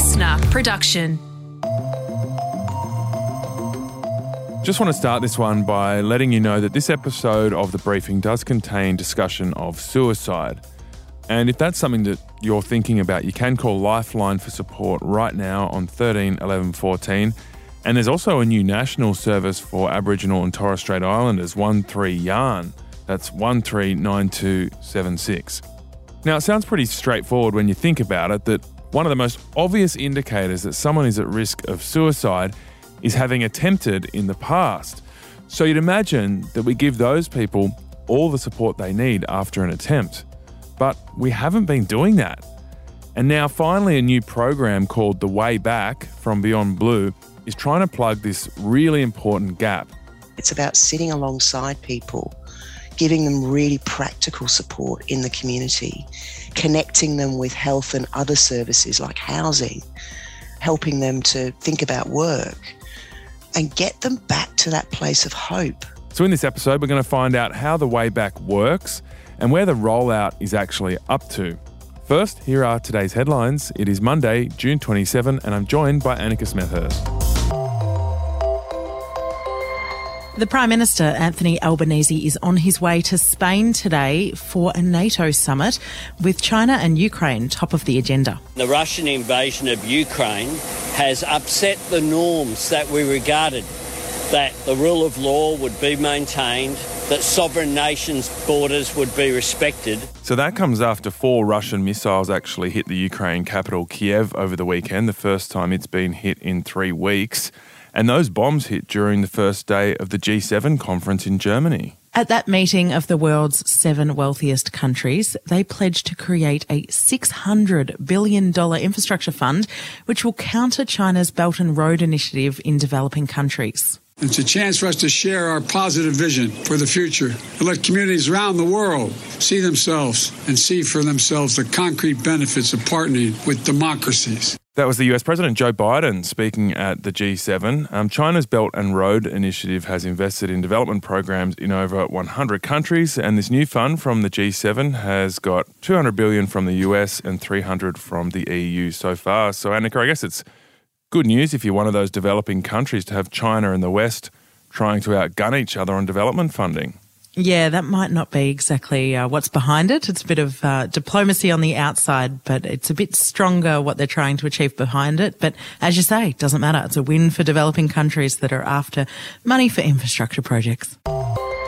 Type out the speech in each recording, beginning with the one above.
listener production. Just want to start this one by letting you know that this episode of The Briefing does contain discussion of suicide. And if that's something that you're thinking about, you can call Lifeline for support right now on 13 11 14. And there's also a new national service for Aboriginal and Torres Strait Islanders, 13 Yarn. That's 139276. Now, it sounds pretty straightforward when you think about it that one of the most obvious indicators that someone is at risk of suicide is having attempted in the past. So you'd imagine that we give those people all the support they need after an attempt. But we haven't been doing that. And now, finally, a new program called The Way Back from Beyond Blue is trying to plug this really important gap. It's about sitting alongside people, giving them really practical support in the community, connecting them with health and other services like housing, helping them to think about work and get them back to that place of hope. So, in this episode, we're going to find out how the way back works and where the rollout is actually up to. First, here are today's headlines. It is Monday, June 27, and I'm joined by Annika Smethurst. The Prime Minister, Anthony Albanese, is on his way to Spain today for a NATO summit with China and Ukraine top of the agenda. The Russian invasion of Ukraine has upset the norms that we regarded that the rule of law would be maintained, that sovereign nations' borders would be respected. So that comes after four Russian missiles actually hit the Ukraine capital Kiev over the weekend, the first time it's been hit in three weeks. And those bombs hit during the first day of the G7 conference in Germany. At that meeting of the world's seven wealthiest countries, they pledged to create a $600 billion infrastructure fund, which will counter China's Belt and Road Initiative in developing countries. It's a chance for us to share our positive vision for the future and let communities around the world see themselves and see for themselves the concrete benefits of partnering with democracies. That was the US President Joe Biden speaking at the G7. Um, China's Belt and Road Initiative has invested in development programs in over 100 countries, and this new fund from the G7 has got 200 billion from the US and 300 from the EU so far. So, Annika, I guess it's good news if you're one of those developing countries to have China and the West trying to outgun each other on development funding. Yeah, that might not be exactly uh, what's behind it. It's a bit of uh, diplomacy on the outside, but it's a bit stronger what they're trying to achieve behind it. But as you say, it doesn't matter. It's a win for developing countries that are after money for infrastructure projects.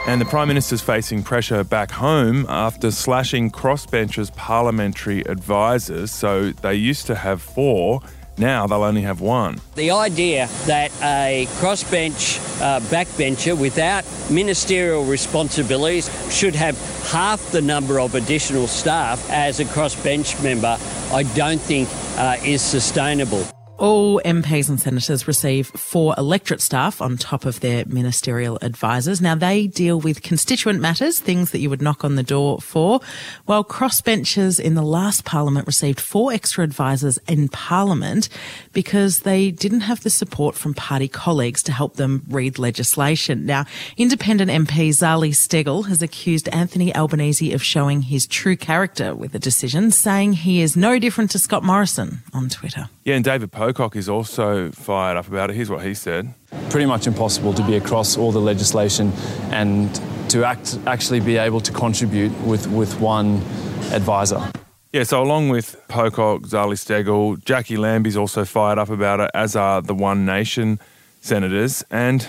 And the Prime Minister's facing pressure back home after slashing crossbenchers parliamentary advisors. So they used to have four. Now they'll only have one. The idea that a crossbench uh, backbencher without ministerial responsibilities should have half the number of additional staff as a crossbench member, I don't think uh, is sustainable. All MPs and senators receive four electorate staff on top of their ministerial advisors. Now they deal with constituent matters, things that you would knock on the door for, while crossbenchers in the last parliament received four extra advisors in parliament because they didn't have the support from party colleagues to help them read legislation. Now, independent MP Zali Steggall has accused Anthony Albanese of showing his true character with the decision, saying he is no different to Scott Morrison on Twitter. Yeah, and David Pocock is also fired up about it. Here's what he said. Pretty much impossible to be across all the legislation and to act, actually be able to contribute with, with one advisor. Yeah, so along with Pocock, Zali Steggall, Jacqui Lambie's also fired up about it, as are the One Nation senators. And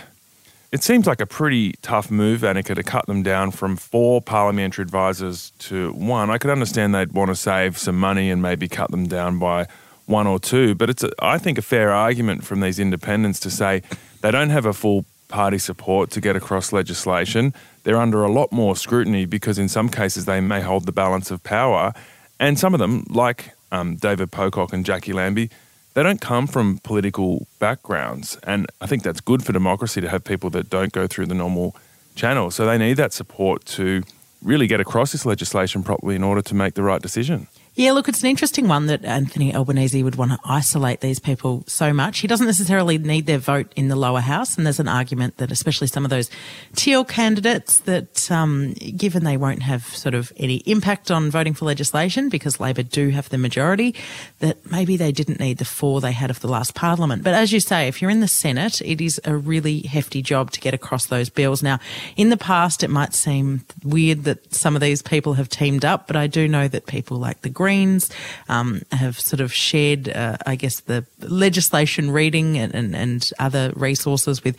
it seems like a pretty tough move, Annika, to cut them down from four parliamentary advisors to one. I could understand they'd want to save some money and maybe cut them down by one or two. But it's, a, I think, a fair argument from these independents to say they don't have a full party support to get across legislation. They're under a lot more scrutiny because, in some cases, they may hold the balance of power. And some of them, like um, David Pocock and Jacqui Lambie, they don't come from political backgrounds. And I think that's good for democracy to have people that don't go through the normal channel. So they need that support to really get across this legislation properly in order to make the right decision. Yeah, look, it's an interesting one that Anthony Albanese would want to isolate these people so much. He doesn't necessarily need their vote in the lower house. And there's an argument that, especially some of those teal candidates, that um, given they won't have sort of any impact on voting for legislation because Labor do have the majority, that maybe they didn't need the four they had of the last parliament. But as you say, if you're in the Senate, it is a really hefty job to get across those bills. Now, in the past, it might seem weird that some of these people have teamed up, but I do know that people like the Greens um, have sort of shared, uh, I guess, the legislation reading and, and, and other resources with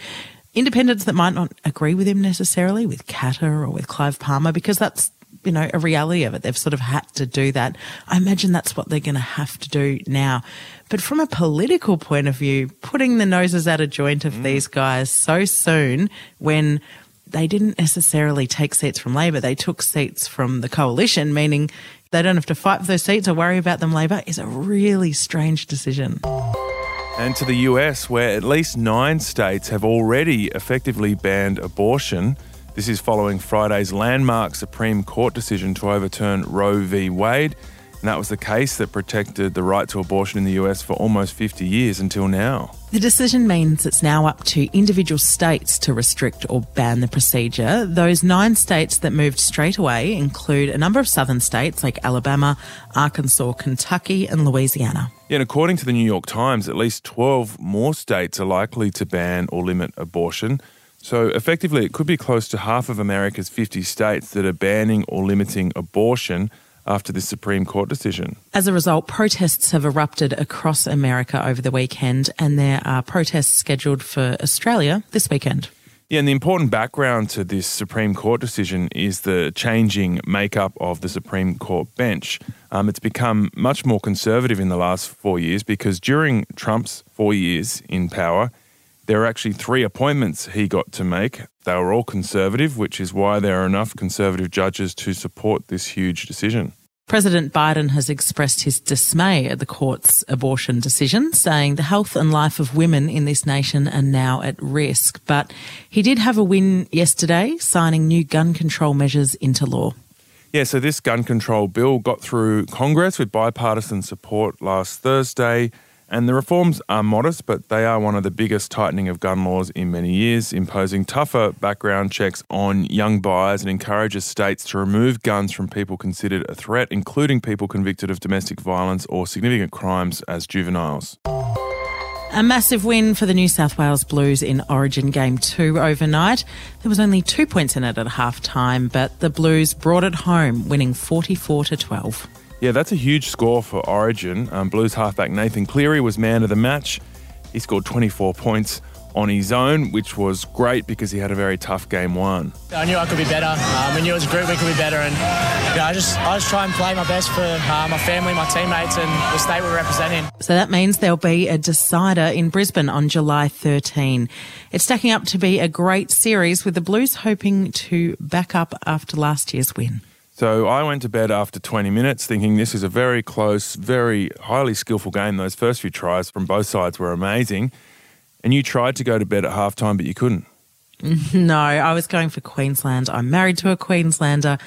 independents that might not agree with him necessarily, with Katter or with Clive Palmer, because that's you know a reality of it. They've sort of had to do that. I imagine that's what they're going to have to do now. But from a political point of view, putting the noses out of joint of mm. these guys so soon when they didn't necessarily take seats from Labor, they took seats from the coalition, meaning they don't have to fight for those seats or worry about them later is a really strange decision. And to the US, where at least nine states have already effectively banned abortion. This is following Friday's landmark Supreme Court decision to overturn Roe v. Wade. And that was the case that protected the right to abortion in the US for almost 50 years until now. The decision means it's now up to individual states to restrict or ban the procedure. Those nine states that moved straight away include a number of southern states like Alabama, Arkansas, Kentucky, and Louisiana. Yeah, and according to the New York Times, at least 12 more states are likely to ban or limit abortion. So effectively, it could be close to half of America's 50 states that are banning or limiting abortion after this Supreme Court decision. As a result, protests have erupted across America over the weekend, and there are protests scheduled for Australia this weekend. Yeah, and the important background to this Supreme Court decision is the changing makeup of the Supreme Court bench. Um, it's become much more conservative in the last four years because during Trump's four years in power, there are actually three appointments he got to make. They were all conservative, which is why there are enough conservative judges to support this huge decision. President Biden has expressed his dismay at the court's abortion decision, saying the health and life of women in this nation are now at risk. But he did have a win yesterday, signing new gun control measures into law. Yeah, so this gun control bill got through Congress with bipartisan support last Thursday. And the reforms are modest, but they are one of the biggest tightening of gun laws in many years, imposing tougher background checks on young buyers and encourages states to remove guns from people considered a threat, including people convicted of domestic violence or significant crimes as juveniles. A massive win for the New South Wales Blues in Origin Game 2 overnight. There was only two points in it at half time, but the Blues brought it home, winning 44 to 12. Yeah, that's a huge score for Origin. Um, Blues halfback Nathan Cleary was man of the match. He scored 24 points on his own, which was great because he had a very tough game one. I knew I could be better. Um, we knew as a group we could be better, and you know, I just I just try and play my best for uh, my family, my teammates, and the state we're representing. So that means there'll be a decider in Brisbane on July 13. It's stacking up to be a great series, with the Blues hoping to back up after last year's win. So I went to bed after 20 minutes thinking this is a very close, very highly skillful game. Those first few tries from both sides were amazing. And you tried to go to bed at halftime, but you couldn't. No, I was going for Queensland. I'm married to a Queenslander.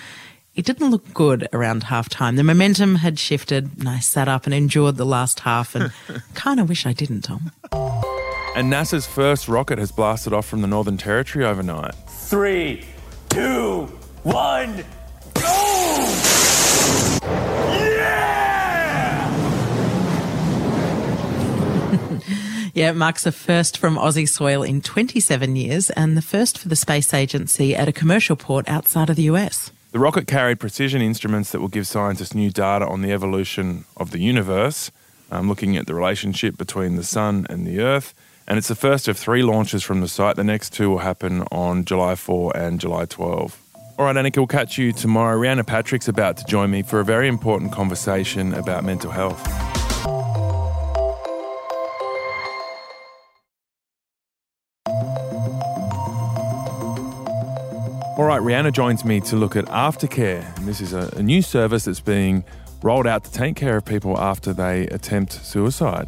It didn't look good around halftime. The momentum had shifted, and I sat up and endured the last half and kind of wish I didn't, Tom. And NASA's first rocket has blasted off from the Northern Territory overnight. Three, two, one. Yeah, it marks a first from Aussie soil in 27 years and the first for the space agency at a commercial port outside of the US. The rocket carried precision instruments that will give scientists new data on the evolution of the universe, um, looking at the relationship between the sun and the earth. And it's the first of three launches from the site. The next two will happen on July 4 and July 12. All right, Annika, we'll catch you tomorrow. Rhianna Patrick's about to join me for a very important conversation about mental health. All right, Rhianna joins me to look at aftercare. And this is a, a new service that's being rolled out to take care of people after they attempt suicide.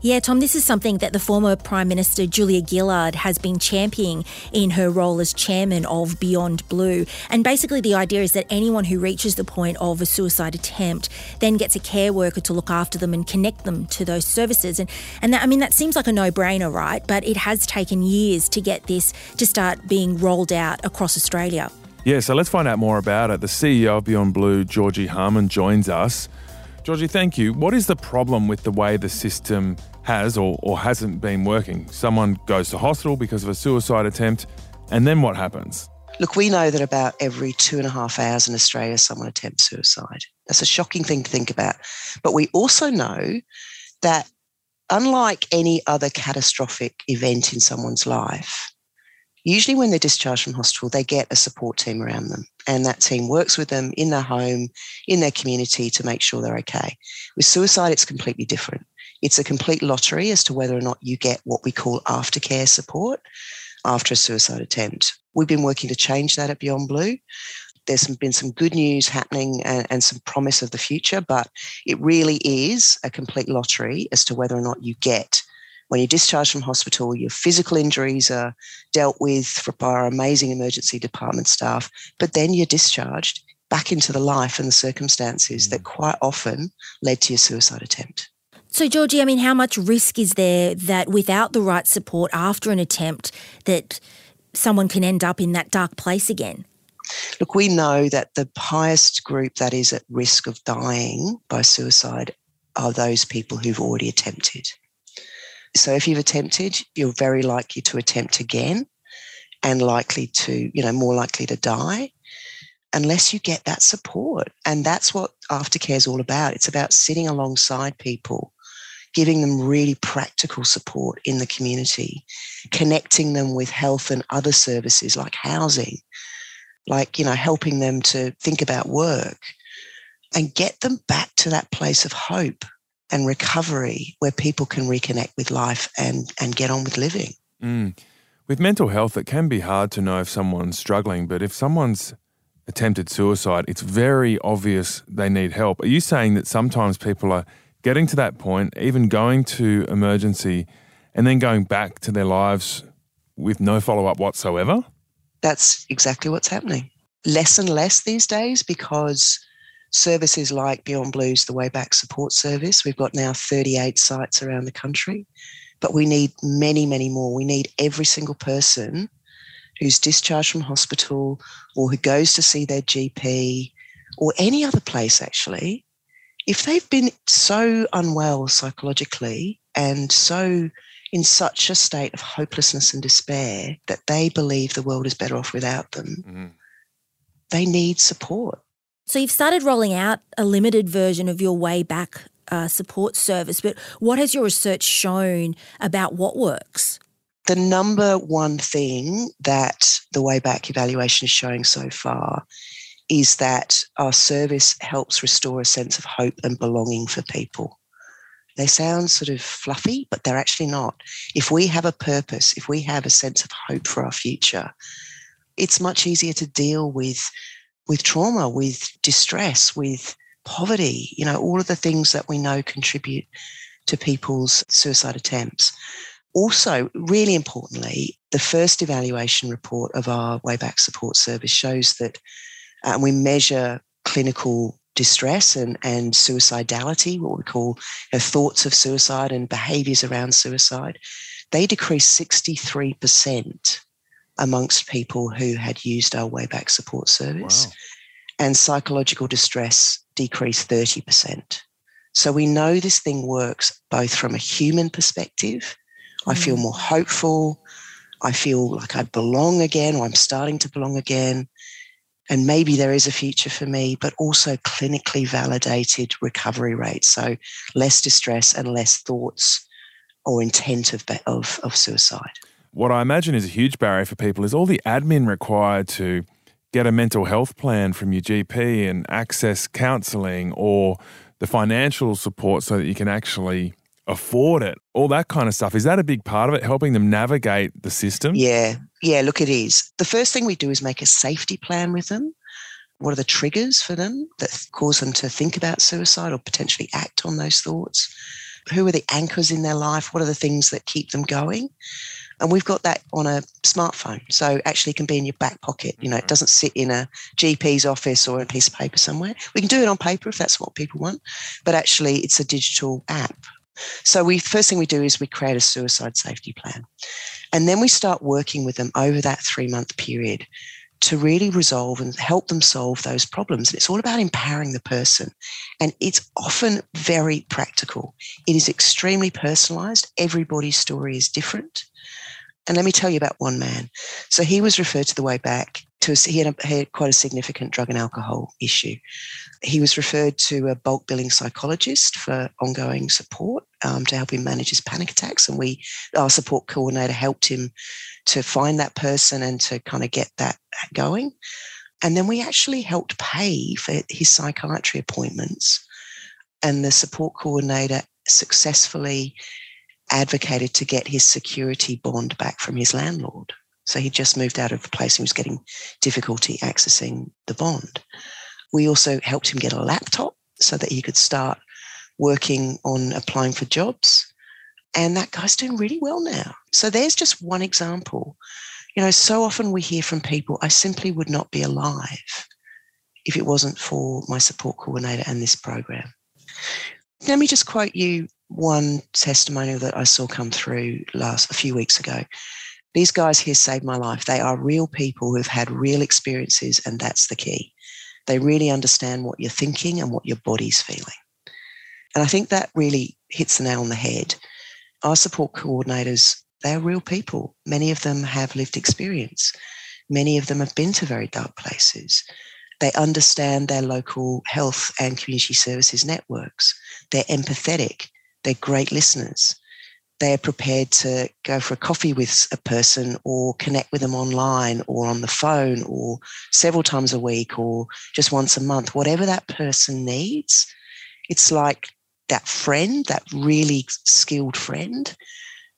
Yeah, Tom, this is something that the former Prime Minister Julia Gillard has been championing in her role as chairman of Beyond Blue. And basically, the idea is that anyone who reaches the point of a suicide attempt then gets a care worker to look after them and connect them to those services. And, and that, I mean, that seems like a no brainer, right? But it has taken years to get this to start being rolled out across Australia. Yeah, so let's find out more about it. The CEO of Beyond Blue, Georgie Harman, joins us. Georgie, thank you. What is the problem with the way the system has or, or hasn't been working? Someone goes to hospital because of a suicide attempt, and then what happens? Look, we know that about every two and a half hours in Australia, someone attempts suicide. That's a shocking thing to think about. But we also know that unlike any other catastrophic event in someone's life, usually when they're discharged from hospital, they get a support team around them. And that team works with them in their home, in their community to make sure they're okay. With suicide, it's completely different. It's a complete lottery as to whether or not you get what we call aftercare support after a suicide attempt. We've been working to change that at Beyond Blue. There's some, been some good news happening and, and some promise of the future, but it really is a complete lottery as to whether or not you get when you're discharged from hospital, your physical injuries are dealt with by our amazing emergency department staff, but then you're discharged back into the life and the circumstances that mm. quite often led to your suicide attempt. So, Georgie, I mean, how much risk is there that without the right support after an attempt, that someone can end up in that dark place again? Look, we know that the highest group that is at risk of dying by suicide are those people who've already attempted. So if you've attempted, you're very likely to attempt again and likely to, you know, more likely to die unless you get that support. And that's what aftercare is all about. It's about sitting alongside people, giving them really practical support in the community, connecting them with health and other services like housing, like, you know, helping them to think about work and get them back to that place of hope and recovery where people can reconnect with life and, and get on with living. Mm. With mental health, it can be hard to know if someone's struggling, but if someone's attempted suicide, it's very obvious they need help. Are you saying that sometimes people are getting to that point, even going to emergency, and then going back to their lives with no follow up whatsoever? That's exactly what's happening. Less and less these days because services like Beyond Blue's, the Way Back Support Service. We've got now 38 sites around the country, but we need many, many more. We need every single person who's discharged from hospital or who goes to see their GP or any other place actually. If they've been so unwell psychologically and so in such a state of hopelessness and despair that they believe the world is better off without them, mm-hmm. they need support. So you've started rolling out a limited version of your way back uh, support service, but what has your research shown about what works? The number one thing that the way back evaluation is showing so far is that our service helps restore a sense of hope and belonging for people. They sound sort of fluffy, but they're actually not. If we have a purpose, if we have a sense of hope for our future, it's much easier to deal with with trauma, with distress, with poverty, you know, all of the things that we know contribute to people's suicide attempts. Also, really importantly, the first evaluation report of our Way Back Support Service shows that uh, we measure clinical distress and, and suicidality, what we call you know, thoughts of suicide and behaviors around suicide. They decreased 63% amongst people who had used our Way Back Support Service. Wow. And psychological distress decreased 30%. So we know this thing works both from a human perspective. Mm. I feel mm. more hopeful. I feel like I belong again, or I'm starting to belong again. And maybe there is a future for me, but also clinically validated recovery rates. So less distress and less thoughts or intent of, of, of suicide. What I imagine is a huge barrier for people is all the admin required to get a mental health plan from your GP and access counselling or the financial support so that you can actually afford it, all that kind of stuff. Is that a big part of it, helping them navigate the system? Yeah, yeah, look, it is. The first thing we do is make a safety plan with them. What are the triggers for them that cause them to think about suicide or potentially act on those thoughts? who are the anchors in their life? What are the things that keep them going? And we've got that on a smartphone. So actually it can be in your back pocket. You know, it mm-hmm. doesn't sit in a GP's office or a piece of paper somewhere. We can do it on paper if that's what people want, but actually it's a digital app. So we first thing we do is we create a suicide safety plan. And then we start working with them over that three month period to really resolve and help them solve those problems. And it's all about empowering the person. And it's often very practical. It is extremely personalized. Everybody's story is different. And let me tell you about one man. So he was referred to the way back to, he had, a, had quite a significant drug and alcohol issue. He was referred to a bulk billing psychologist for ongoing support um, to help him manage his panic attacks. And we, our support coordinator, helped him to find that person and to kind of get that going. And then we actually helped pay for his psychiatry appointments. And the support coordinator successfully advocated to get his security bond back from his landlord. So he just moved out of the place and was getting difficulty accessing the bond. We also helped him get a laptop so that he could start working on applying for jobs. And that guy's doing really well now. So there's just one example. You know, so often we hear from people, I simply would not be alive if it wasn't for my support coordinator and this program. Let me just quote you one testimonial that I saw come through last a few weeks ago. These guys here saved my life. They are real people who've had real experiences, and that's the key. They really understand what you're thinking and what your body's feeling. And I think that really hits the nail on the head. Our support coordinators, they're real people. Many of them have lived experience. Many of them have been to very dark places. They understand their local health and community services networks. They're empathetic. They're great listeners. They are prepared to go for a coffee with a person or connect with them online or on the phone or several times a week or just once a month, whatever that person needs. It's like that friend, that really skilled friend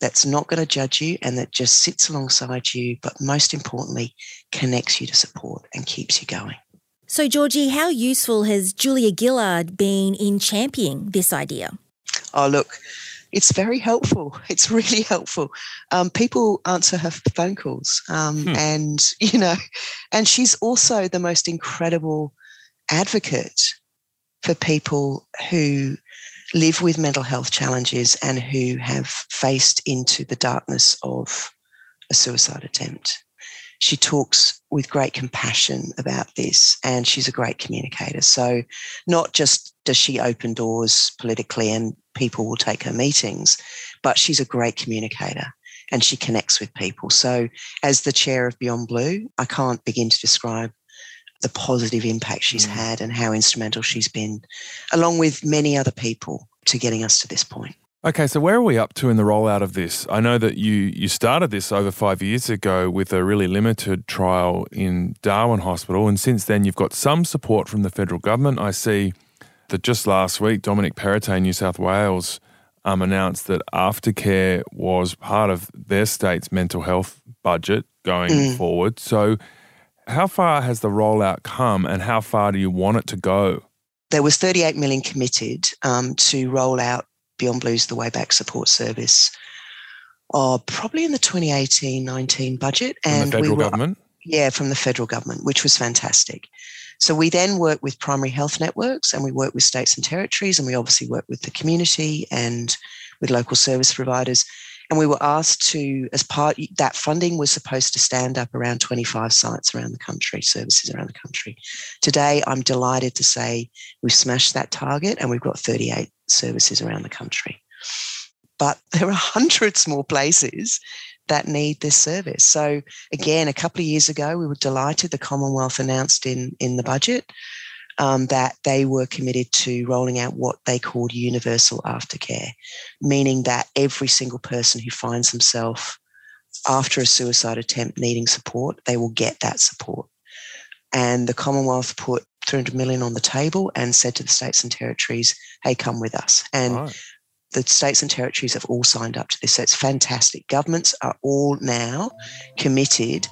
that's not going to judge you and that just sits alongside you, but most importantly, connects you to support and keeps you going. So, Georgie, how useful has Julia Gillard been in championing this idea? Oh, look, it's very helpful. It's really helpful. Um, people answer her phone calls, um, hmm. and you know, and she's also the most incredible advocate for people who live with mental health challenges and who have faced into the darkness of a suicide attempt. She talks with great compassion about this and she's a great communicator. So, not just does she open doors politically and people will take her meetings, but she's a great communicator and she connects with people. So, as the chair of Beyond Blue, I can't begin to describe the positive impact she's mm. had and how instrumental she's been, along with many other people, to getting us to this point. Okay, so where are we up to in the rollout of this? I know that you you started this over five years ago with a really limited trial in Darwin Hospital, and since then you've got some support from the federal government. I see that just last week, Dominic Perrottet, New South Wales, um, announced that aftercare was part of their state's mental health budget going mm. forward. So how far has the rollout come and how far do you want it to go? There was 38 million committed um, to roll out Beyond Blue's, the Way Back Support Service, uh, probably in the 2018-19 budget. From and the federal we were, government? Yeah, from the federal government, which was fantastic. So we then work with primary health networks and we work with states and territories and we obviously work with the community and with local service providers and we were asked to, as part that funding was supposed to stand up around 25 sites around the country, services around the country. Today, I'm delighted to say we've smashed that target and we've got 38 services around the country. But there are hundreds more places that need this service. So again, a couple of years ago, we were delighted the Commonwealth announced in, in the budget um, that they were committed to rolling out what they called universal aftercare, meaning that every single person who finds themselves after a suicide attempt needing support, they will get that support. And the Commonwealth put 300 million on the table and said to the states and territories, hey, come with us. And right. The states and territories have all signed up to this. So it's fantastic. Governments are all now committed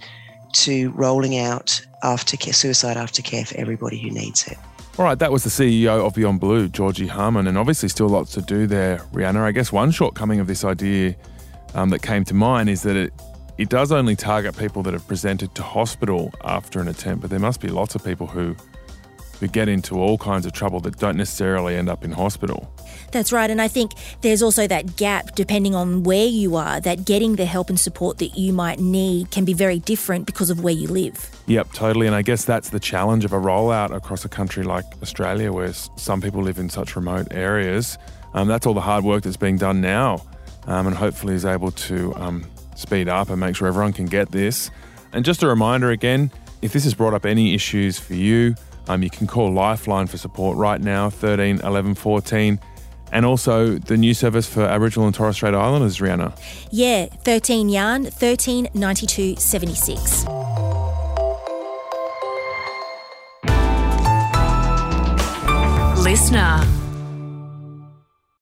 to rolling out aftercare, suicide aftercare for everybody who needs it. All right, that was the CEO of Beyond Blue, Georgie Harman, and obviously still lots to do there, Rhianna. I guess one shortcoming of this idea um, that came to mind is that it it does only target people that have presented to hospital after an attempt, but there must be lots of people who who get into all kinds of trouble that don't necessarily end up in hospital. That's right. And I think there's also that gap, depending on where you are, that getting the help and support that you might need can be very different because of where you live. Yep, totally. And I guess that's the challenge of a rollout across a country like Australia, where some people live in such remote areas. Um, that's all the hard work that's being done now, um, and hopefully is able to um, speed up and make sure everyone can get this. And just a reminder again if this has brought up any issues for you, um, you can call Lifeline for support right now, 13 11 14. And also the new service for Aboriginal and Torres Strait Islanders, Rhianna. Yeah, 13 yarn, 13 92 76. Listener.